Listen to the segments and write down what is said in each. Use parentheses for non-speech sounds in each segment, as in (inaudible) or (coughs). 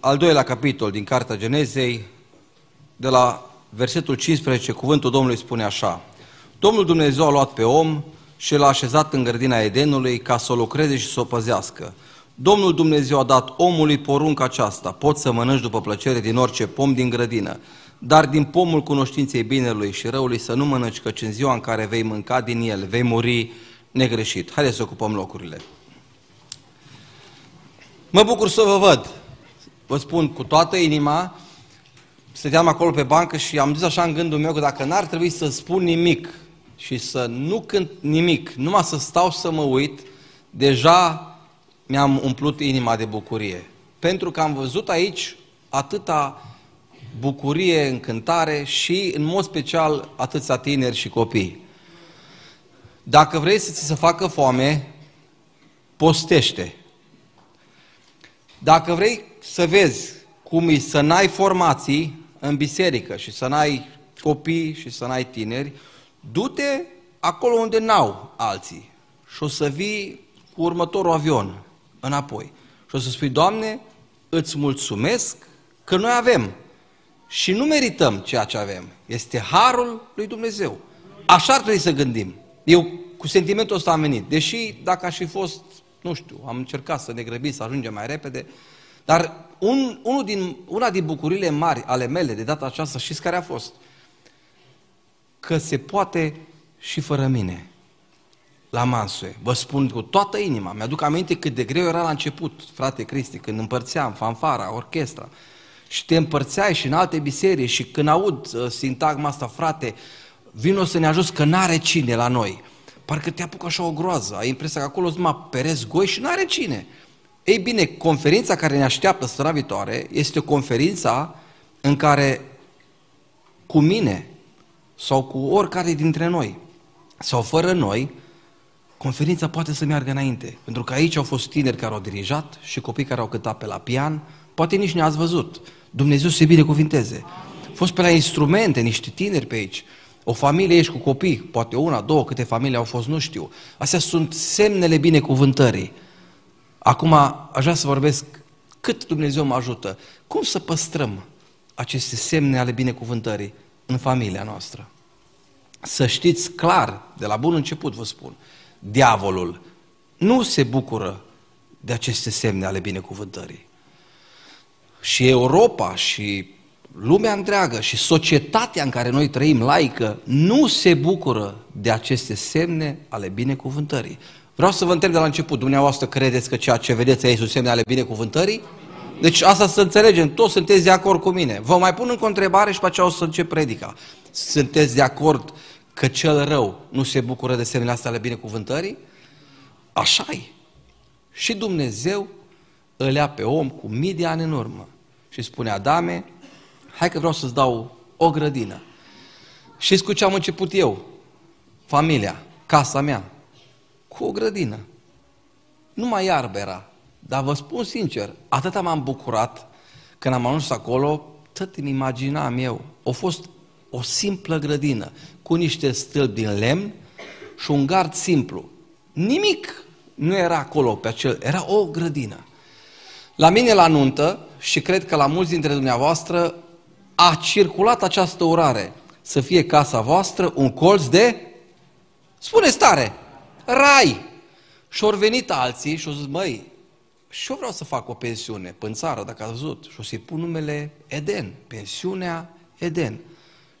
al doilea capitol din Cartea Genezei, de la versetul 15, cuvântul Domnului spune așa. Domnul Dumnezeu a luat pe om și l-a așezat în grădina Edenului ca să o lucreze și să o păzească. Domnul Dumnezeu a dat omului porunca aceasta, poți să mănânci după plăcere din orice pom din grădină, dar din pomul cunoștinței binelui și răului să nu mănânci, căci în ziua în care vei mânca din el, vei muri negreșit. Haideți să ocupăm locurile. Mă bucur să vă văd. Vă spun cu toată inima, stăteam acolo pe bancă și am zis așa în gândul meu că dacă n-ar trebui să spun nimic și să nu cânt nimic, numai să stau să mă uit, deja mi-am umplut inima de bucurie. Pentru că am văzut aici atâta bucurie, încântare și, în mod special, atâția tineri și copii. Dacă vrei să ți se facă foame, postește. Dacă vrei să vezi cum e să n-ai formații în biserică și să n-ai copii și să n-ai tineri, du-te acolo unde n-au alții și o să vii cu următorul avion înapoi. Și o să spui, Doamne, îți mulțumesc că noi avem și nu merităm ceea ce avem. Este harul lui Dumnezeu. Așa ar trebui să gândim. Eu cu sentimentul ăsta am venit. Deși dacă aș fi fost, nu știu, am încercat să ne grăbim, să ajungem mai repede, dar un, unul din, una din bucurile mari ale mele de data aceasta, știți care a fost? Că se poate și fără mine la Mansue. Vă spun cu toată inima. Mi-aduc aminte cât de greu era la început, frate Cristi, când împărțeam fanfara, orchestra. Și te împărțeai și în alte biserici și când aud uh, sintagma asta, frate, vino să ne ajut că n-are cine la noi. Parcă te apucă așa o groază, ai impresia că acolo sunt mai perezi goi și n-are cine. Ei bine, conferința care ne așteaptă săptămâna viitoare este o conferință în care cu mine sau cu oricare dintre noi sau fără noi, conferința poate să meargă înainte. Pentru că aici au fost tineri care au dirijat și copii care au cântat pe la pian, poate nici ne-ați văzut. Dumnezeu să-i binecuvinteze. Au fost pe la instrumente, niște tineri pe aici. O familie ești cu copii, poate una, două, câte familii au fost, nu știu. Astea sunt semnele binecuvântării. Acum aș vrea să vorbesc cât Dumnezeu mă ajută. Cum să păstrăm aceste semne ale binecuvântării în familia noastră? Să știți clar, de la bun început vă spun, diavolul nu se bucură de aceste semne ale binecuvântării. Și Europa și lumea întreagă și societatea în care noi trăim, laică, nu se bucură de aceste semne ale binecuvântării. Vreau să vă întreb de la început, dumneavoastră credeți că ceea ce vedeți aici sunt semne ale binecuvântării? Deci asta să înțelegem, toți sunteți de acord cu mine. Vă mai pun încă o întrebare și pe aceea o să încep predica. Sunteți de acord că cel rău nu se bucură de semnele astea ale binecuvântării? așa e. Și Dumnezeu îl ia pe om cu mii de ani în urmă și spune, Adame, hai că vreau să-ți dau o grădină. Și cu ce am început eu? Familia, casa mea, cu o grădină. Nu mai iarbă era. Dar vă spun sincer, atât m-am bucurat când am ajuns acolo, tot îmi imaginam eu. A fost o simplă grădină cu niște stâlpi din lemn și un gard simplu. Nimic nu era acolo pe acel, era o grădină. La mine la nuntă, și cred că la mulți dintre dumneavoastră, a circulat această urare. Să fie casa voastră un colț de, spune stare, rai. Și au venit alții și au zis, măi, și eu vreau să fac o pensiune pe țară, dacă ați văzut, și o să-i pun numele Eden, pensiunea Eden.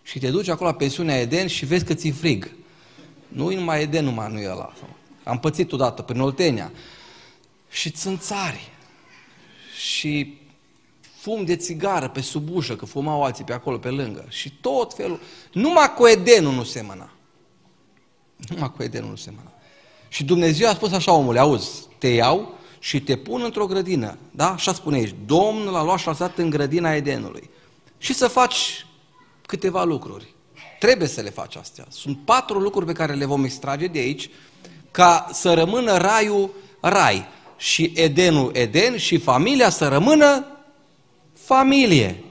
Și te duci acolo la pensiunea Eden și vezi că ți frig. Nu numai Eden, numai nu e ăla. Am pățit odată prin Oltenia. Și țânțari. Și fum de țigară pe sub ușă, că fumau alții pe acolo, pe lângă. Și tot felul. Numai cu Edenul nu semăna. Numai cu Edenul nu semăna. Și Dumnezeu a spus așa, omule, auzi, te iau și te pun într-o grădină. Da? Așa spune aici. Domnul a luat și a în grădina Edenului. Și să faci câteva lucruri. Trebuie să le faci astea. Sunt patru lucruri pe care le vom extrage de aici ca să rămână raiul rai și Edenul Eden și familia să rămână familie.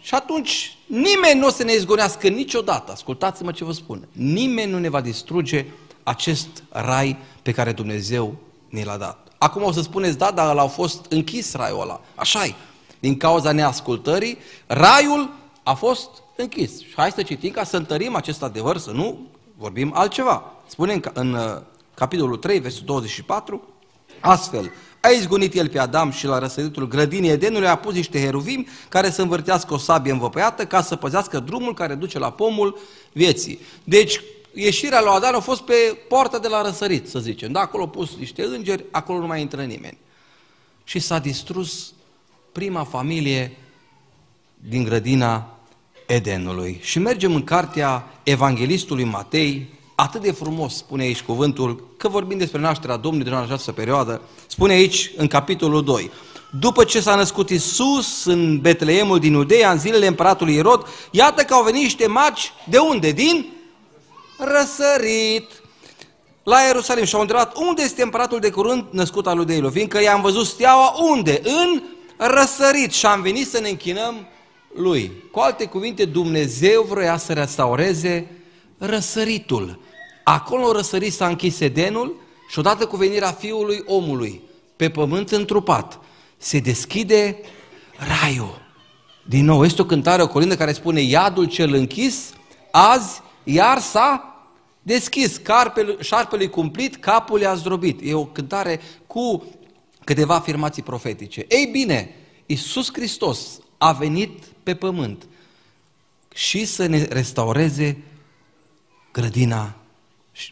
Și atunci nimeni nu o să ne izgonească niciodată. Ascultați-mă ce vă spun. Nimeni nu ne va distruge acest rai pe care Dumnezeu ne l-a dat. Acum o să spuneți, da, dar l-au fost închis raiul ăla. așa -i. din cauza neascultării, raiul a fost închis. Și hai să citim ca să întărim acest adevăr, să nu vorbim altceva. Spune în, în uh, capitolul 3, versul 24, astfel, a izgonit el pe Adam și la răsăritul grădinii Edenului a pus niște heruvim care să învârtească o sabie învăpăiată ca să păzească drumul care duce la pomul vieții. Deci, ieșirea lui Adam a fost pe poarta de la răsărit, să zicem. Da, acolo au pus niște îngeri, acolo nu mai intră nimeni. Și s-a distrus prima familie din grădina Edenului. Și mergem în cartea Evanghelistului Matei, atât de frumos spune aici cuvântul, că vorbim despre nașterea Domnului în această perioadă, spune aici în capitolul 2. După ce s-a născut Isus în Betleemul din Iudeea, în zilele împăratului Irod, iată că au venit niște magi, de unde? Din răsărit la Ierusalim și au întrebat unde este împăratul de curând născut al lui fiindcă i-am văzut steaua unde? În răsărit și am venit să ne închinăm lui. Cu alte cuvinte, Dumnezeu vrea să restaureze răsăritul. Acolo răsărit s-a închis Edenul și odată cu venirea Fiului omului pe pământ întrupat, se deschide raiul. Din nou, este o cântare, o colindă care spune Iadul cel închis, azi iar s-a deschis, carpele, șarpele cumplit, capul i-a zdrobit. E o cântare cu câteva afirmații profetice. Ei bine, Iisus Hristos a venit pe pământ și să ne restaureze grădina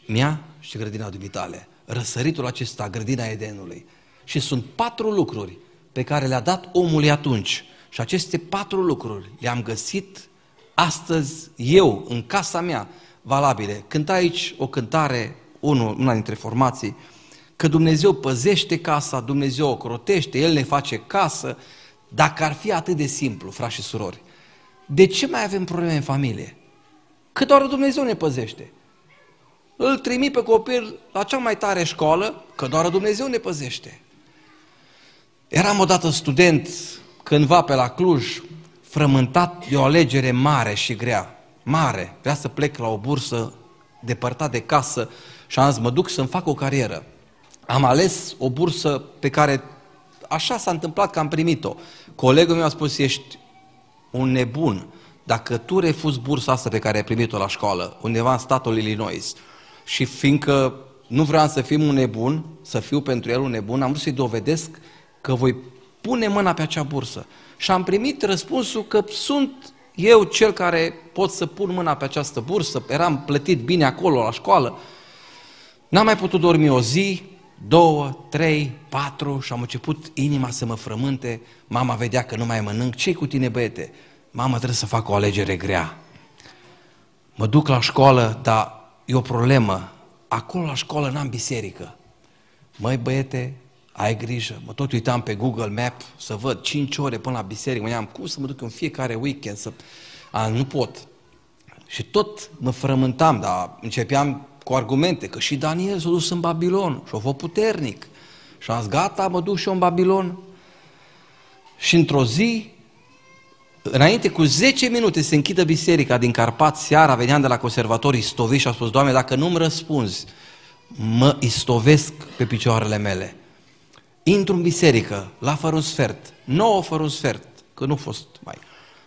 mea și grădina dumitale. Răsăritul acesta, grădina Edenului. Și sunt patru lucruri pe care le-a dat omului atunci. Și aceste patru lucruri le-am găsit astăzi eu, în casa mea, valabile. Cânta aici o cântare, unul, una dintre formații, că Dumnezeu păzește casa, Dumnezeu o crotește, El ne face casă. Dacă ar fi atât de simplu, frați și surori, de ce mai avem probleme în familie? Că doar Dumnezeu ne păzește. Îl trimi pe copil la cea mai tare școală, că doar Dumnezeu ne păzește. Eram odată student cândva pe la Cluj, frământat de o alegere mare și grea. Mare. Vrea să plec la o bursă depărtat de casă și am zis, mă duc să-mi fac o carieră. Am ales o bursă pe care așa s-a întâmplat că am primit-o. Colegul meu a spus, ești un nebun. Dacă tu refuzi bursa asta pe care ai primit-o la școală, undeva în statul Illinois, și fiindcă nu vreau să fiu un nebun, să fiu pentru el un nebun, am vrut să-i dovedesc că voi pune mâna pe acea bursă. Și am primit răspunsul că sunt eu cel care pot să pun mâna pe această bursă, eram plătit bine acolo la școală. N-am mai putut dormi o zi, două, trei, patru și am început inima să mă frământe. Mama vedea că nu mai mănânc. ce cu tine, băiete? Mama, trebuie să fac o alegere grea. Mă duc la școală, dar e o problemă. Acolo la școală n-am biserică. Măi, băiete, ai grijă. Mă tot uitam pe Google Map să văd 5 ore până la biserică. Mă am cum să mă duc în fiecare weekend să... A, nu pot. Și tot mă frământam, dar începeam cu argumente, că și Daniel s-a dus în Babilon și a fost puternic. Și am zis, gata, mă duc și eu în Babilon. Și într-o zi, înainte cu 10 minute se închidă biserica din Carpați, seara veneam de la conservatorii istovi și a spus, Doamne, dacă nu-mi răspunzi, mă istovesc pe picioarele mele. Intru în biserică, la fără un sfert, nouă fără un sfert, că nu fost mai.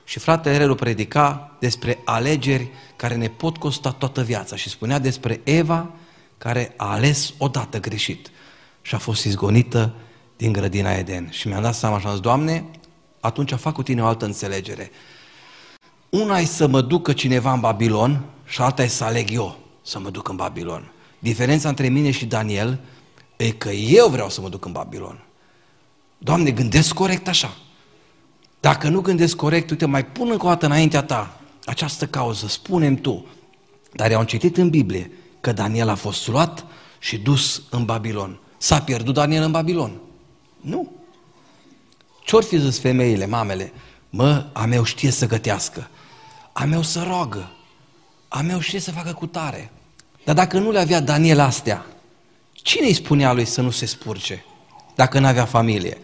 Și fratele Relu predica despre alegeri care ne pot costa toată viața și spunea despre Eva care a ales odată greșit și a fost izgonită din grădina Eden. Și mi-am dat seama și am zis, Doamne, atunci fac cu tine o altă înțelegere. Una e să mă ducă cineva în Babilon și alta e să aleg eu să mă duc în Babilon. Diferența între mine și Daniel e că eu vreau să mă duc în Babilon. Doamne, gândesc corect așa. Dacă nu gândesc corect, uite, mai pun încă o dată înaintea ta această cauză, spunem tu. Dar eu am citit în Biblie că Daniel a fost luat și dus în Babilon. S-a pierdut Daniel în Babilon? Nu. Ce-or fi zis femeile, mamele? Mă, a meu știe să gătească, a meu să roagă, a meu știe să facă cutare. Dar dacă nu le avea Daniel astea, cine îi spunea lui să nu se spurce dacă nu avea familie?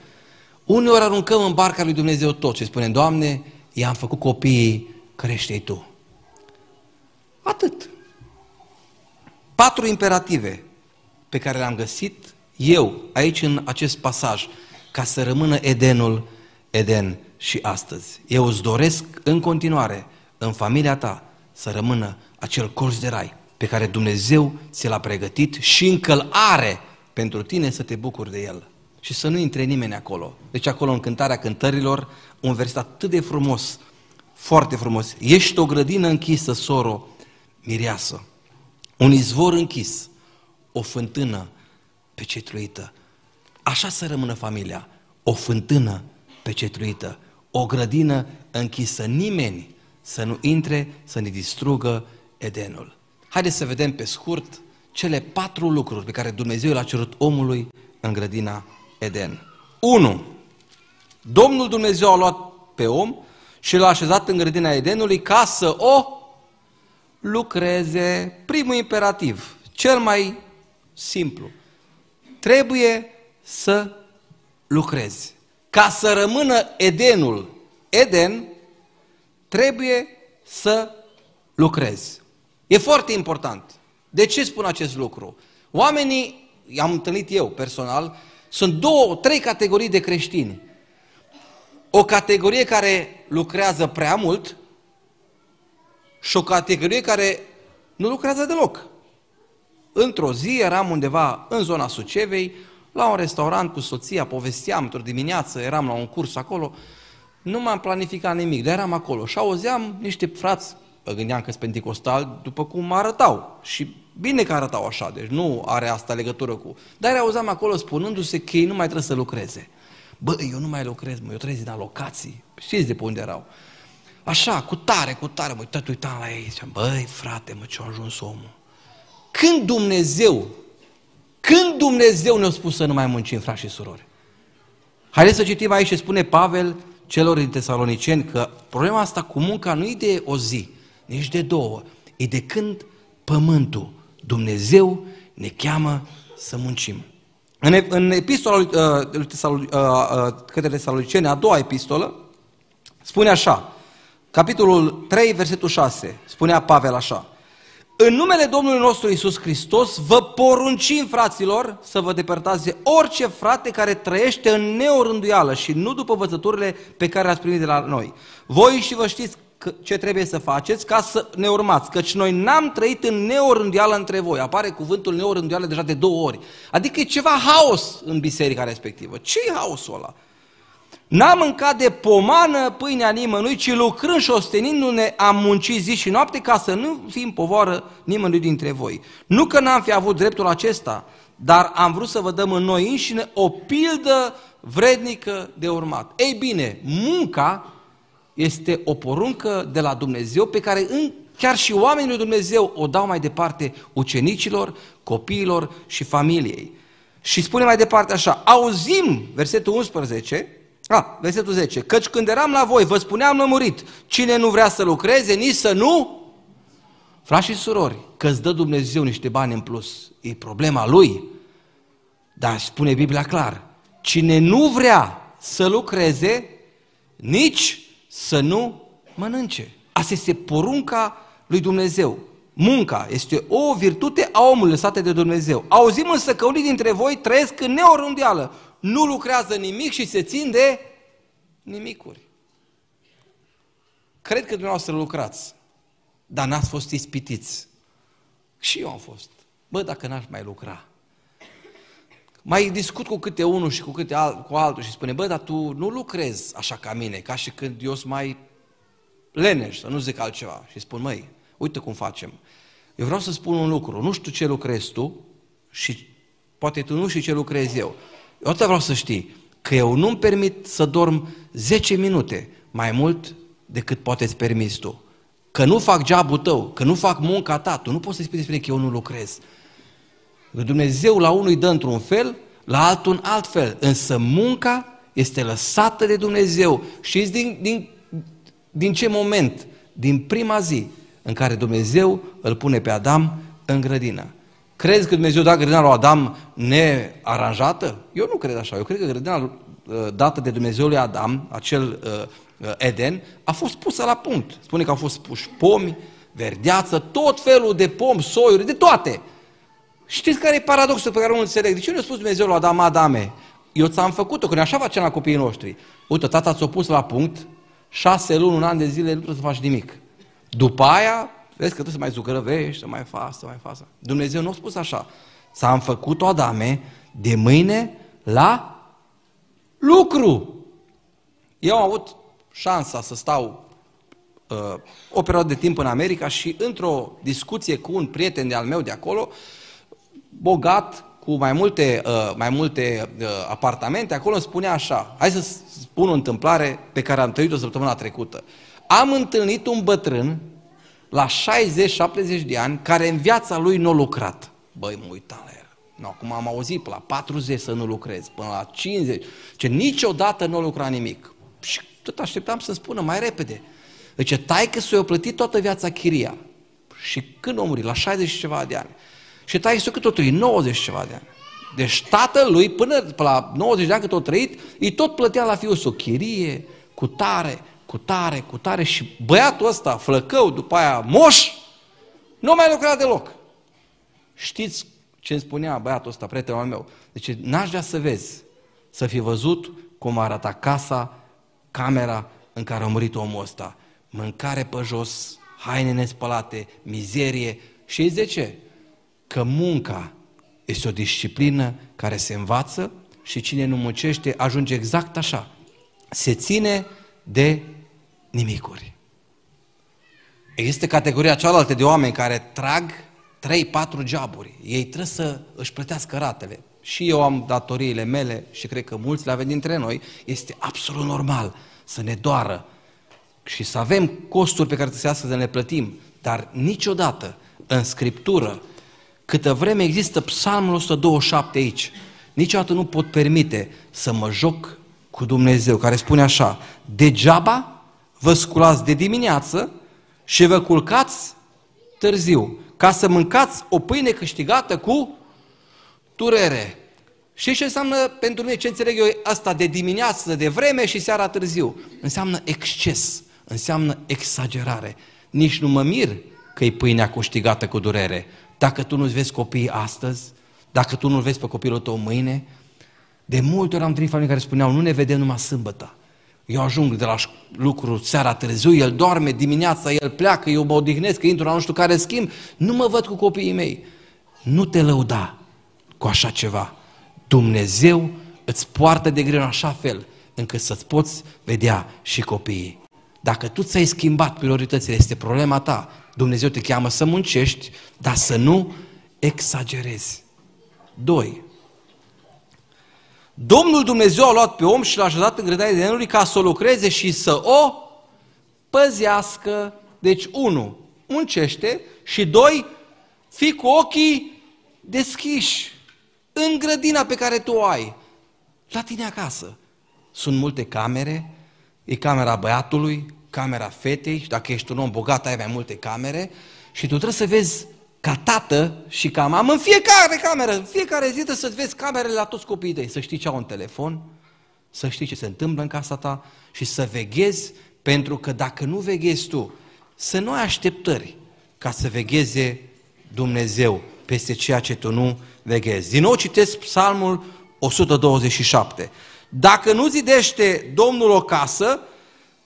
Uneori aruncăm în barca lui Dumnezeu tot și spunem, Doamne, i-am făcut copiii, crește Tu. Atât. Patru imperative pe care le-am găsit eu aici în acest pasaj ca să rămână Edenul Eden și astăzi. Eu îți doresc în continuare, în familia ta, să rămână acel colț de rai pe care Dumnezeu ți l-a pregătit și încă îl are pentru tine să te bucuri de el. Și să nu intre nimeni acolo. Deci acolo în cântarea cântărilor, un verset atât de frumos, foarte frumos. Ești o grădină închisă, soro, mireasă. Un izvor închis, o fântână pecetluită. Așa să rămână familia, o fântână pecetluită, o grădină închisă. Nimeni să nu intre să ne distrugă Edenul. Haideți să vedem pe scurt cele patru lucruri pe care Dumnezeu le-a cerut omului în grădina Eden. 1. Domnul Dumnezeu a luat pe om și l-a așezat în grădina Edenului ca să o lucreze. Primul imperativ, cel mai simplu. Trebuie să lucrezi. Ca să rămână Edenul Eden, trebuie să lucrezi. E foarte important. De ce spun acest lucru? Oamenii, i-am întâlnit eu personal, sunt două, trei categorii de creștini. O categorie care lucrează prea mult și o categorie care nu lucrează deloc. Într-o zi eram undeva în zona Sucevei, la un restaurant cu soția, povesteam într-o dimineață, eram la un curs acolo, nu m-am planificat nimic, dar eram acolo și auzeam niște frați, mă gândeam că sunt penticostal, după cum arătau. Și bine că arătau așa, deci nu are asta legătură cu... Dar auzeam acolo spunându-se că ei nu mai trebuie să lucreze. Bă, eu nu mai lucrez, mă, eu trăiesc din alocații. Știți de pe unde erau? Așa, cu tare, cu tare, mă tot uitam la ei, ziceam, băi, frate, mă, ce-a ajuns omul. Când Dumnezeu, când Dumnezeu ne-a spus să nu mai muncim, frați și surori? Haideți să citim aici ce spune Pavel celor din tesaloniceni, că problema asta cu munca nu e de o zi, nici de două, e de când pământul, Dumnezeu ne cheamă să muncim. În, în epistola uh, uh, uh, către tesaloniceni, a doua epistolă, spune așa, capitolul 3, versetul 6, spunea Pavel așa, în numele Domnului nostru Isus Hristos, vă poruncim, fraților, să vă depărtați de orice frate care trăiește în neorânduială și nu după văzăturile pe care le-ați primit de la noi. Voi și vă știți ce trebuie să faceți ca să ne urmați, căci noi n-am trăit în neorânduială între voi. Apare cuvântul neorânduială deja de două ori. Adică e ceva haos în biserica respectivă. ce e haosul ăla? N-am mâncat de pomană pâinea nimănui, ci lucrând și ostenindu-ne am muncit zi și noapte ca să nu fim povoară nimănui dintre voi. Nu că n-am fi avut dreptul acesta, dar am vrut să vă dăm în noi înșine o pildă vrednică de urmat. Ei bine, munca este o poruncă de la Dumnezeu pe care în, chiar și oamenii lui Dumnezeu o dau mai departe ucenicilor, copiilor și familiei. Și spune mai departe așa, auzim, versetul 11, a, versetul 10. Căci când eram la voi, vă spuneam lămurit, cine nu vrea să lucreze, nici să nu... Frați și surori, că îți dă Dumnezeu niște bani în plus, e problema lui. Dar spune Biblia clar, cine nu vrea să lucreze, nici să nu mănânce. Asta este porunca lui Dumnezeu. Munca este o virtute a omului lăsată de Dumnezeu. Auzim însă că unii dintre voi trăiesc în neorundeală nu lucrează nimic și se țin de nimicuri. Cred că dumneavoastră lucrați, dar n-ați fost ispitiți. Și eu am fost. Bă, dacă n-aș mai lucra. Mai discut cu câte unul și cu câte alt, cu altul și spune, bă, dar tu nu lucrezi așa ca mine, ca și când eu sunt mai leneș, să nu zic altceva. Și spun, măi, uite cum facem. Eu vreau să spun un lucru, nu știu ce lucrezi tu și poate tu nu știi ce lucrez eu. Eu atât vreau să știi că eu nu-mi permit să dorm 10 minute mai mult decât poate îți permiți tu. Că nu fac jobul tău, că nu fac munca ta, tu nu poți să spui despre că eu nu lucrez. Dumnezeu la unul îi dă într-un fel, la altul în alt fel. Însă munca este lăsată de Dumnezeu. Și din, din, din ce moment? Din prima zi în care Dumnezeu îl pune pe Adam în grădină. Crezi că Dumnezeu da grădina lui Adam nearanjată? Eu nu cred așa. Eu cred că grădina uh, dată de Dumnezeu lui Adam, acel uh, uh, Eden, a fost pusă la punct. Spune că au fost puși pomi, verdeață, tot felul de pomi, soiuri, de toate. Știți care e paradoxul pe care nu înțeleg? De ce nu a spus Dumnezeu lui Adam, Adame, eu ți-am făcut-o, că noi așa facem la copiii noștri. Uite, tata ți-a pus la punct, șase luni, un an de zile, nu trebuie să faci nimic. După aia, vezi că trebuie să mai zucărăvești, să mai faci, să mai faci. Dumnezeu nu a spus așa. Ți-am făcut-o, Adame, de mâine la lucru. Eu am avut șansa să stau uh, o perioadă de timp în America și într-o discuție cu un prieten de-al meu de acolo, bogat, cu mai multe, uh, mai multe uh, apartamente, acolo îmi spunea așa, hai să spun o întâmplare pe care am trăit-o săptămâna trecută. Am întâlnit un bătrân la 60-70 de ani care în viața lui nu a lucrat. Băi, mă uitam la el. No, acum am auzit până la 40 să nu lucrez, până la 50, ce niciodată nu a lucrat nimic. Și tot așteptam să spună mai repede. Deci taică s-o plătit toată viața chiria. Și când a murit? La 60 și ceva de ani. Și tai s-o cât o trăit? 90 și ceva de ani. Deci tatălui, până la 90 de ani cât o trăit, îi tot plătea la fiul o chirie, cu tare, cu tare, cu tare și băiatul ăsta, flăcău, după aia moș, nu mai lucra deloc. Știți ce îmi spunea băiatul ăsta, prietenul meu? Deci n-aș vrea să vezi, să fi văzut cum arăta casa, camera în care a murit omul ăsta. Mâncare pe jos, haine nespălate, mizerie. Și de ce? Că munca este o disciplină care se învață și cine nu muncește ajunge exact așa. Se ține de nimicuri. Există categoria cealaltă de oameni care trag 3-4 joburi. Ei trebuie să își plătească ratele. Și eu am datoriile mele și cred că mulți le avem dintre noi. Este absolut normal să ne doară și să avem costuri pe care trebuie să le plătim. Dar niciodată în Scriptură, câtă vreme există psalmul 127 aici, niciodată nu pot permite să mă joc cu Dumnezeu, care spune așa, degeaba vă sculați de dimineață și vă culcați târziu, ca să mâncați o pâine câștigată cu durere. Și ce înseamnă pentru mine, ce înțeleg eu, asta de dimineață, de vreme și seara târziu? Înseamnă exces, înseamnă exagerare. Nici nu mă mir că e pâinea câștigată cu durere. Dacă tu nu-ți vezi copiii astăzi, dacă tu nu-l vezi pe copilul tău mâine, de multe ori am trăit familii care spuneau, nu ne vedem numai sâmbătă. Eu ajung de la lucru seara târziu, el doarme dimineața, el pleacă, eu mă odihnesc, intru la nu știu care schimb, nu mă văd cu copiii mei. Nu te lăuda cu așa ceva. Dumnezeu îți poartă de greu în așa fel încât să-ți poți vedea și copiii. Dacă tu ți-ai schimbat prioritățile, este problema ta. Dumnezeu te cheamă să muncești, dar să nu exagerezi. Doi, Domnul Dumnezeu a luat pe om și l-a așezat în grădina Edenului ca să o lucreze și să o păzească. Deci, unu, muncește și doi, fii cu ochii deschiși în grădina pe care tu o ai, la tine acasă. Sunt multe camere, e camera băiatului, camera fetei, și dacă ești un om bogat ai mai multe camere și tu trebuie să vezi ca tată și ca mamă, în fiecare cameră, în fiecare zi trebuie să vezi camerele la toți copiii tăi, să știi ce au în telefon, să știi ce se întâmplă în casa ta și să veghezi, pentru că dacă nu veghezi tu, să nu ai așteptări ca să vegheze Dumnezeu peste ceea ce tu nu veghezi. Din nou citesc psalmul 127. Dacă nu zidește Domnul o casă,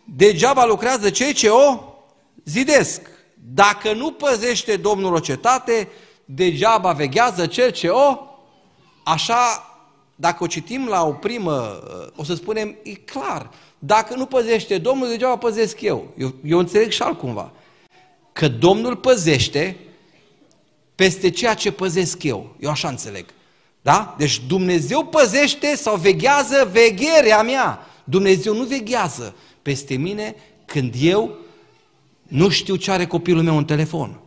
degeaba lucrează cei ce o zidesc. Dacă nu păzește Domnul o cetate, degeaba veghează cel ce o... Așa, dacă o citim la o primă, o să spunem, e clar. Dacă nu păzește Domnul, degeaba păzesc eu. Eu, eu înțeleg și altcumva. Că Domnul păzește peste ceea ce păzesc eu. Eu așa înțeleg. Da? Deci Dumnezeu păzește sau veghează vegherea mea. Dumnezeu nu veghează peste mine când eu nu știu ce are copilul meu în telefon.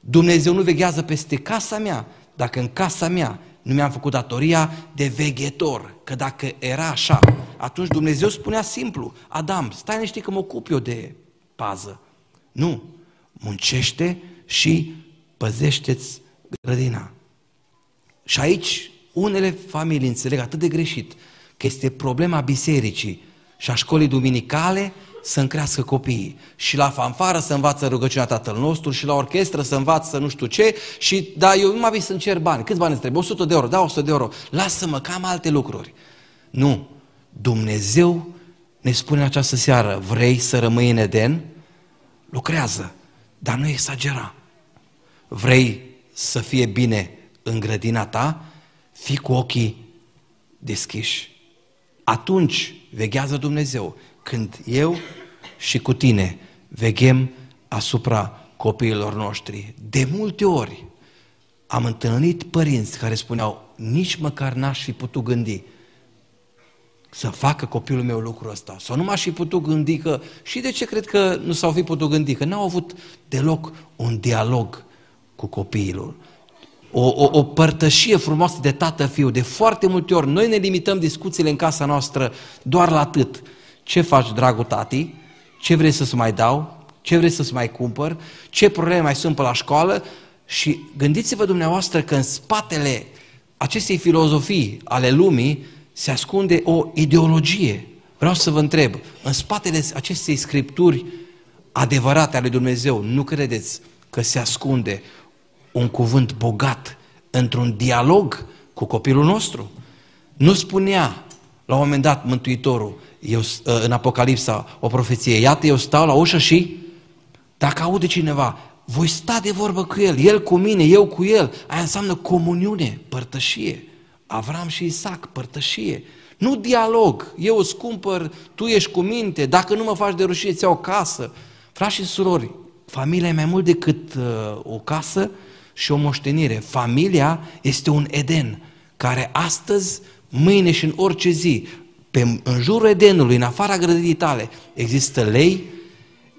Dumnezeu nu veghează peste casa mea, dacă în casa mea nu mi-am făcut datoria de veghetor. Că dacă era așa, atunci Dumnezeu spunea simplu, Adam, stai niște că mă ocup eu de pază. Nu, muncește și păzește-ți grădina. Și aici unele familii înțeleg atât de greșit că este problema bisericii și a școlii duminicale să încrească copiii. Și la fanfară să învață rugăciunea Tatăl nostru și la orchestră să învață nu știu ce și da, eu nu mai să încerc bani. Câți bani îți trebuie? 100 de euro. Da, 100 de euro. Lasă-mă, cam alte lucruri. Nu. Dumnezeu ne spune în această seară, vrei să rămâi în Eden? Lucrează, dar nu exagera. Vrei să fie bine în grădina ta? Fii cu ochii deschiși. Atunci veghează Dumnezeu. Când eu și cu tine veghem asupra copiilor noștri. De multe ori am întâlnit părinți care spuneau, nici măcar n-aș fi putut gândi să facă copilul meu lucrul ăsta. Sau nu m-aș fi putut gândi că... Și de ce cred că nu s-au fi putut gândi? Că n-au avut deloc un dialog cu copilul. O, o, o părtășie frumoasă de tată-fiu. De foarte multe ori noi ne limităm discuțiile în casa noastră doar la atât. Ce faci, dragul tati? Ce vrei să-ți mai dau? Ce vrei să-ți mai cumpăr? Ce probleme mai sunt pe la școală? Și gândiți-vă dumneavoastră că în spatele acestei filozofii ale lumii se ascunde o ideologie. Vreau să vă întreb, în spatele acestei scripturi adevărate ale Dumnezeu, nu credeți că se ascunde un cuvânt bogat într-un dialog cu copilul nostru? Nu spunea la un moment dat Mântuitorul eu, în Apocalipsa o profeție, iată eu stau la ușă și dacă aude cineva, voi sta de vorbă cu el, el cu mine, eu cu el, aia înseamnă comuniune, părtășie. Avram și Isaac, părtășie. Nu dialog, eu îți cumpăr, tu ești cu minte, dacă nu mă faci de rușine, ți o casă. Frați și surori, familia e mai mult decât uh, o casă și o moștenire. Familia este un Eden, care astăzi, mâine și în orice zi, pe, în jurul Edenului, în afara grădinii tale, există lei,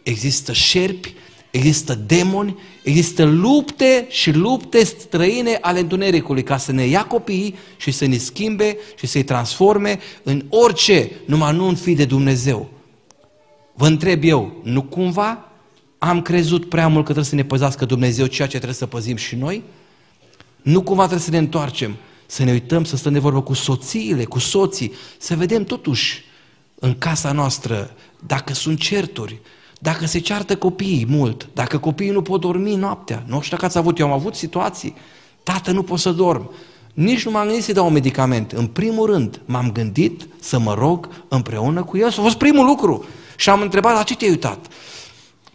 există șerpi, există demoni, există lupte și lupte străine ale întunericului ca să ne ia copiii și să ne schimbe și să-i transforme în orice, numai nu în fi de Dumnezeu. Vă întreb eu, nu cumva am crezut prea mult că trebuie să ne păzească Dumnezeu ceea ce trebuie să păzim și noi? Nu cumva trebuie să ne întoarcem, să ne uităm, să stăm de vorbă cu soțiile, cu soții, să vedem totuși în casa noastră dacă sunt certuri, dacă se ceartă copiii mult, dacă copiii nu pot dormi noaptea, nu știu dacă ați avut, eu am avut situații, tată nu pot să dorm, nici nu m-am gândit să dau un medicament. În primul rând, m-am gândit să mă rog împreună cu el. S-a fost primul lucru. Și am întrebat, la ce te-ai uitat?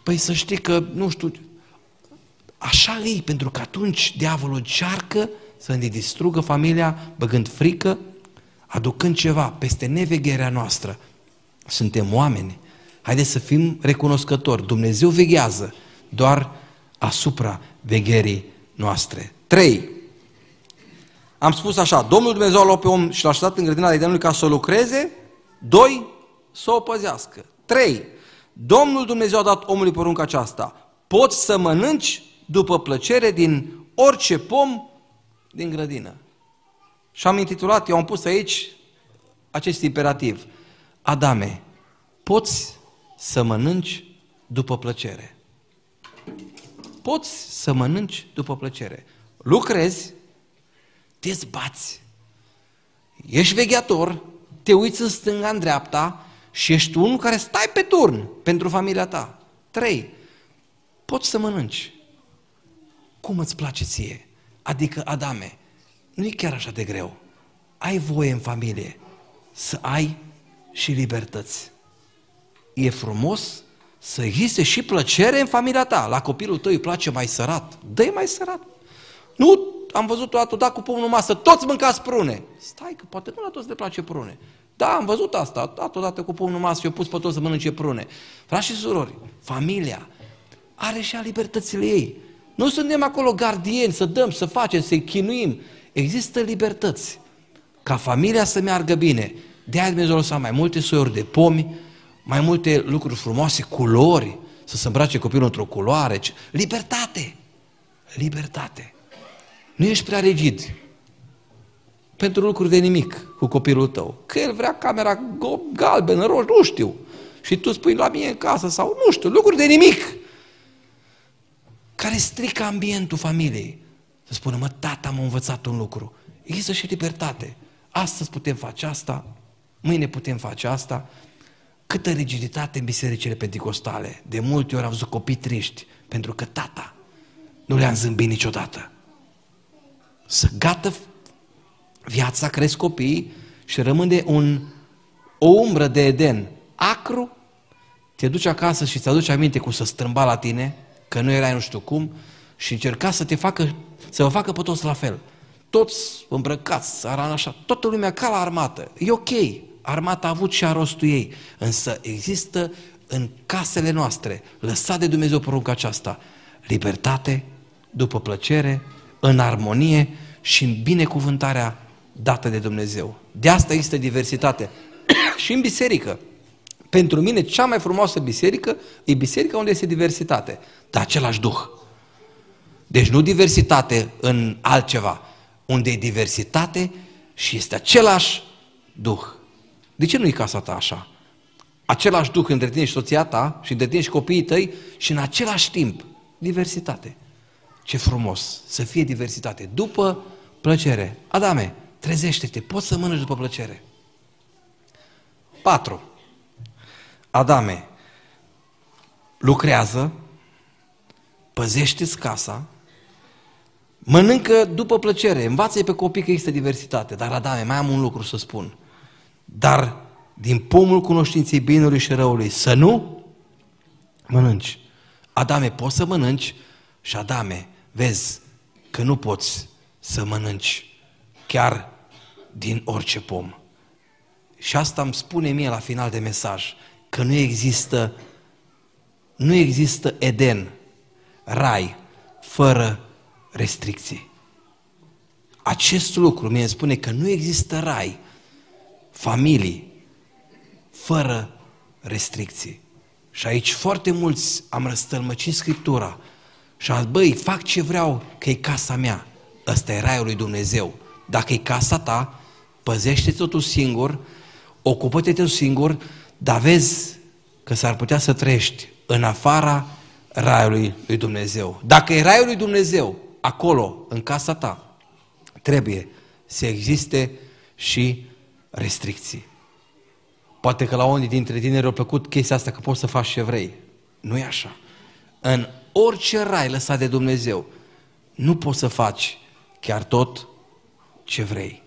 Păi să știi că, nu știu, așa e, pentru că atunci diavolul încearcă să ne distrugă familia, băgând frică, aducând ceva peste nevegherea noastră. Suntem oameni, Haideți să fim recunoscători. Dumnezeu veghează doar asupra vegherii noastre. 3. Am spus așa, Domnul Dumnezeu a luat pe om și l-a așezat în grădina de Edenului ca să o lucreze. 2. Să o păzească. 3. Domnul Dumnezeu a dat omului porunca aceasta. Poți să mănânci după plăcere din orice pom din grădină. Și am intitulat, eu am pus aici acest imperativ. Adame, poți să mănânci după plăcere. Poți să mănânci după plăcere. Lucrezi, te zbați, ești vegheator, te uiți în stânga, în dreapta și ești unul care stai pe turn pentru familia ta. Trei, poți să mănânci. Cum îți place ție? Adică, Adame, nu e chiar așa de greu. Ai voie în familie să ai și libertăți e frumos să existe și plăcere în familia ta. La copilul tău îi place mai sărat, dă mai sărat. Nu, am văzut o dată, da cu pumnul masă, toți mâncați prune. Stai că poate nu la toți le place prune. Da, am văzut asta, a dat odată cu pumnul masă și eu pus pe toți să mănânce prune. Frați și surori, familia are și a libertățile ei. Nu suntem acolo gardieni să dăm, să facem, să-i chinuim. Există libertăți. Ca familia să meargă bine. De aia Dumnezeu lăsa mai multe soiuri de pomi, mai multe lucruri frumoase, culori, să se îmbrace copilul într-o culoare. Libertate! Libertate! Nu ești prea rigid pentru lucruri de nimic cu copilul tău. Că el vrea camera galbenă, roșu, nu știu. Și tu spui la mine în casă sau nu știu, lucruri de nimic. Care strică ambientul familiei. Să spună, mă, tata am învățat un lucru. Există și libertate. Astăzi putem face asta, mâine putem face asta, Câtă rigiditate în bisericile pentecostale. De multe ori am văzut copii triști, pentru că tata nu le-a zâmbit niciodată. Să gata viața, cresc copiii și rămâne un, o umbră de Eden acru, te duci acasă și ți aduci aminte cum să strâmba la tine, că nu erai nu știu cum, și încerca să te facă, să vă facă pe toți la fel. Toți îmbrăcați, așa, toată lumea ca la armată. E ok, armata a avut și a rostul ei, însă există în casele noastre, lăsat de Dumnezeu porunca aceasta, libertate, după plăcere, în armonie și în binecuvântarea dată de Dumnezeu. De asta există diversitate. (coughs) și în biserică. Pentru mine, cea mai frumoasă biserică e biserica unde este diversitate, dar același Duh. Deci nu diversitate în altceva, unde e diversitate și este același Duh. De ce nu e casa ta așa? Același Duh între tine și soția ta și între tine și copiii tăi și în același timp diversitate. Ce frumos să fie diversitate. După plăcere. Adame, trezește-te, poți să mănânci după plăcere. 4. Adame, lucrează, păzește-ți casa, mănâncă după plăcere, învață pe copii că există diversitate. Dar Adame, mai am un lucru să spun. Dar din pomul cunoștinței binului și răului să nu mănânci. Adame, poți să mănânci și Adame, vezi că nu poți să mănânci chiar din orice pom. Și asta îmi spune mie la final de mesaj, că nu există, nu există Eden, rai, fără restricții. Acest lucru mie spune că nu există rai, familii, fără restricții. Și aici foarte mulți am răstălmăcit Scriptura și am zis, băi, fac ce vreau, că e casa mea. Ăsta e raiul lui Dumnezeu. Dacă e casa ta, păzește totul singur, ocupă-te tu singur, dar vezi că s-ar putea să trăiești în afara raiului lui Dumnezeu. Dacă e raiul lui Dumnezeu, acolo, în casa ta, trebuie să existe și restricții. Poate că la unii dintre tine au plăcut chestia asta că poți să faci ce vrei. Nu e așa. În orice rai lăsat de Dumnezeu, nu poți să faci chiar tot ce vrei.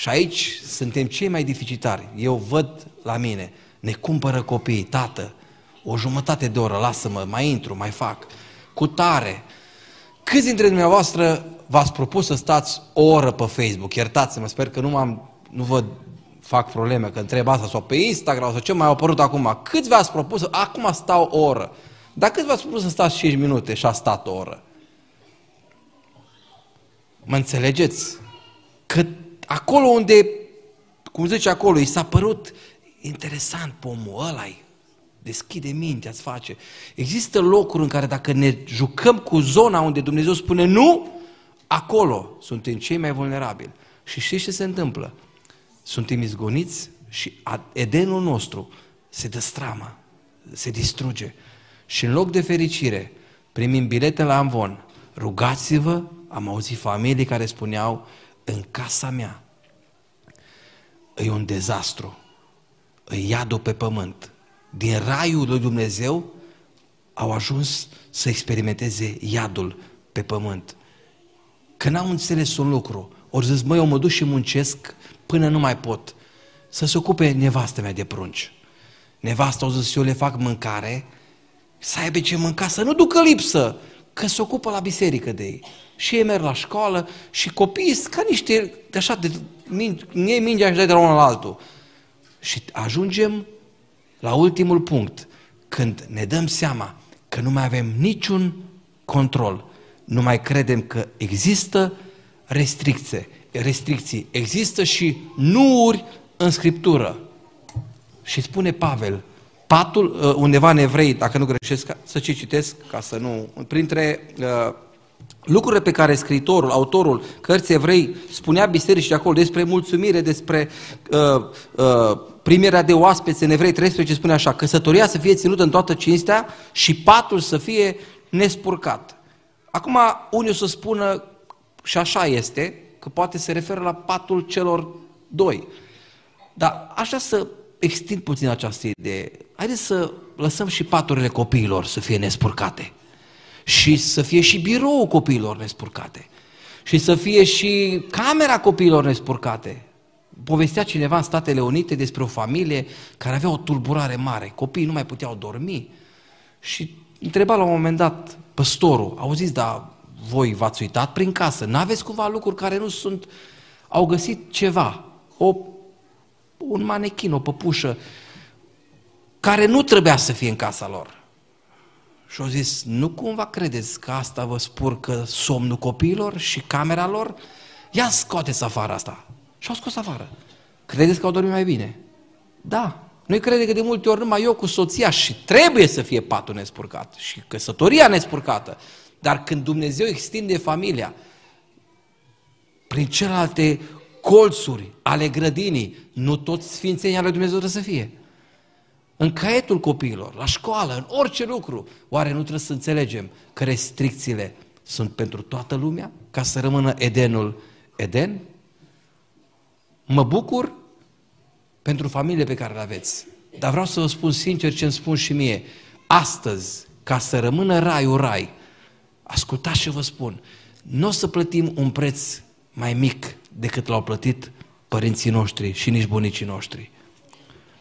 Și aici suntem cei mai dificitari. Eu văd la mine, ne cumpără copiii, tată, o jumătate de oră, lasă-mă, mai intru, mai fac, cu tare. Câți dintre dumneavoastră v-ați propus să stați o oră pe Facebook? Iertați-mă, sper că nu, m-am, nu vă fac probleme, că întreb asta, sau pe Instagram, sau ce mai au apărut acum. Câți v-ați propus? Acum stau o oră. Dar câți v-ați propus să stați 5 minute și a stat o oră? Mă înțelegeți? Că acolo unde, cum zice acolo, i s-a părut interesant pomul ăla deschide mintea, îți face. Există locuri în care dacă ne jucăm cu zona unde Dumnezeu spune nu, acolo suntem cei mai vulnerabili. Și știți ce se întâmplă? Suntem izgoniți și Edenul nostru se destramă, se distruge. Și în loc de fericire, primim bilete la Amvon, rugați-vă, am auzit familii care spuneau, în casa mea e un dezastru, e iadul pe pământ. Din raiul lui Dumnezeu au ajuns să experimenteze iadul pe pământ. Că n-au înțeles un lucru, ori zis, măi, eu mă duc și muncesc până nu mai pot. Să se ocupe nevastă mea de prunci. Nevasta au zis, eu le fac mâncare, să aibă ce mânca, să nu ducă lipsă, că se ocupă la biserică de ei. Și ei merg la școală și copiii sunt ca niște, de așa, de, ei mingea și de la unul la altul. Și ajungem la ultimul punct, când ne dăm seama că nu mai avem niciun control, nu mai credem că există restricție, restricții, există și nuuri în Scriptură. Și spune Pavel, patul, uh, undeva în evrei, dacă nu greșesc, să ce citesc, ca să nu... Printre uh, lucrurile pe care scriitorul, autorul cărții evrei spunea bisericii acolo despre mulțumire, despre uh, uh, primirea de oaspeți în evrei 13, spune așa, căsătoria să fie ținută în toată cinstea și patul să fie nespurcat. Acum, unii o să spună, și așa este, că poate se referă la patul celor doi. Dar așa să extind puțin această idee. Haideți să lăsăm și paturile copiilor să fie nespurcate. Și să fie și biroul copiilor nespurcate. Și să fie și camera copiilor nespurcate. povestea cineva în Statele Unite despre o familie care avea o tulburare mare. Copiii nu mai puteau dormi și întreba la un moment dat păstorul, auziți, dar voi v-ați uitat prin casă, n-aveți cumva lucruri care nu sunt, au găsit ceva, o, un manechin, o păpușă, care nu trebuia să fie în casa lor. Și au zis, nu cumva credeți că asta vă spur că somnul copiilor și camera lor? Ia scoateți afară asta. Și au scos afară. Credeți că au dormit mai bine? Da. Noi credem că de multe ori numai eu cu soția și trebuie să fie patul nespurcat și căsătoria nespurcată. Dar când Dumnezeu extinde familia prin celelalte colțuri ale grădinii, nu toți sfințenii ale Dumnezeu trebuie să fie. În caietul copiilor, la școală, în orice lucru, oare nu trebuie să înțelegem că restricțiile sunt pentru toată lumea, ca să rămână Edenul Eden? Mă bucur pentru familie pe care le aveți, dar vreau să vă spun sincer ce îmi spun și mie. Astăzi, ca să rămână raiul rai, ascultați ce vă spun, nu o să plătim un preț mai mic decât l-au plătit părinții noștri și nici bunicii noștri.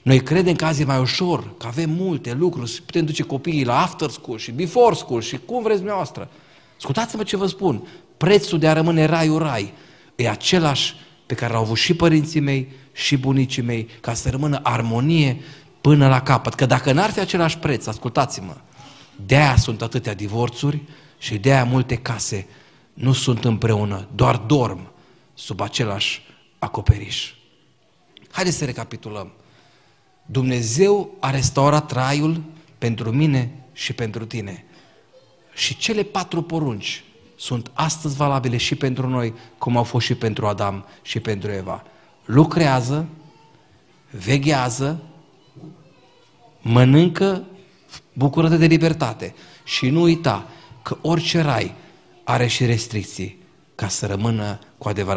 Noi credem că azi e mai ușor, că avem multe lucruri, putem duce copiii la after school și before school și cum vreți dumneavoastră. Ascultați-mă ce vă spun, prețul de a rămâne raiul rai e același pe care l-au avut și părinții mei și bunicii mei, ca să rămână armonie până la capăt. Că dacă n-ar fi același preț, ascultați-mă, de-aia sunt atâtea divorțuri și de-aia multe case nu sunt împreună, doar dorm sub același acoperiș. Haideți să recapitulăm. Dumnezeu a restaurat traiul pentru mine și pentru tine. Și cele patru porunci sunt astăzi valabile și pentru noi, cum au fost și pentru Adam și pentru Eva. Lucrează, veghează, mănâncă, bucură-te de libertate și nu uita că orice rai are și restricții ca să rămână cu adevărat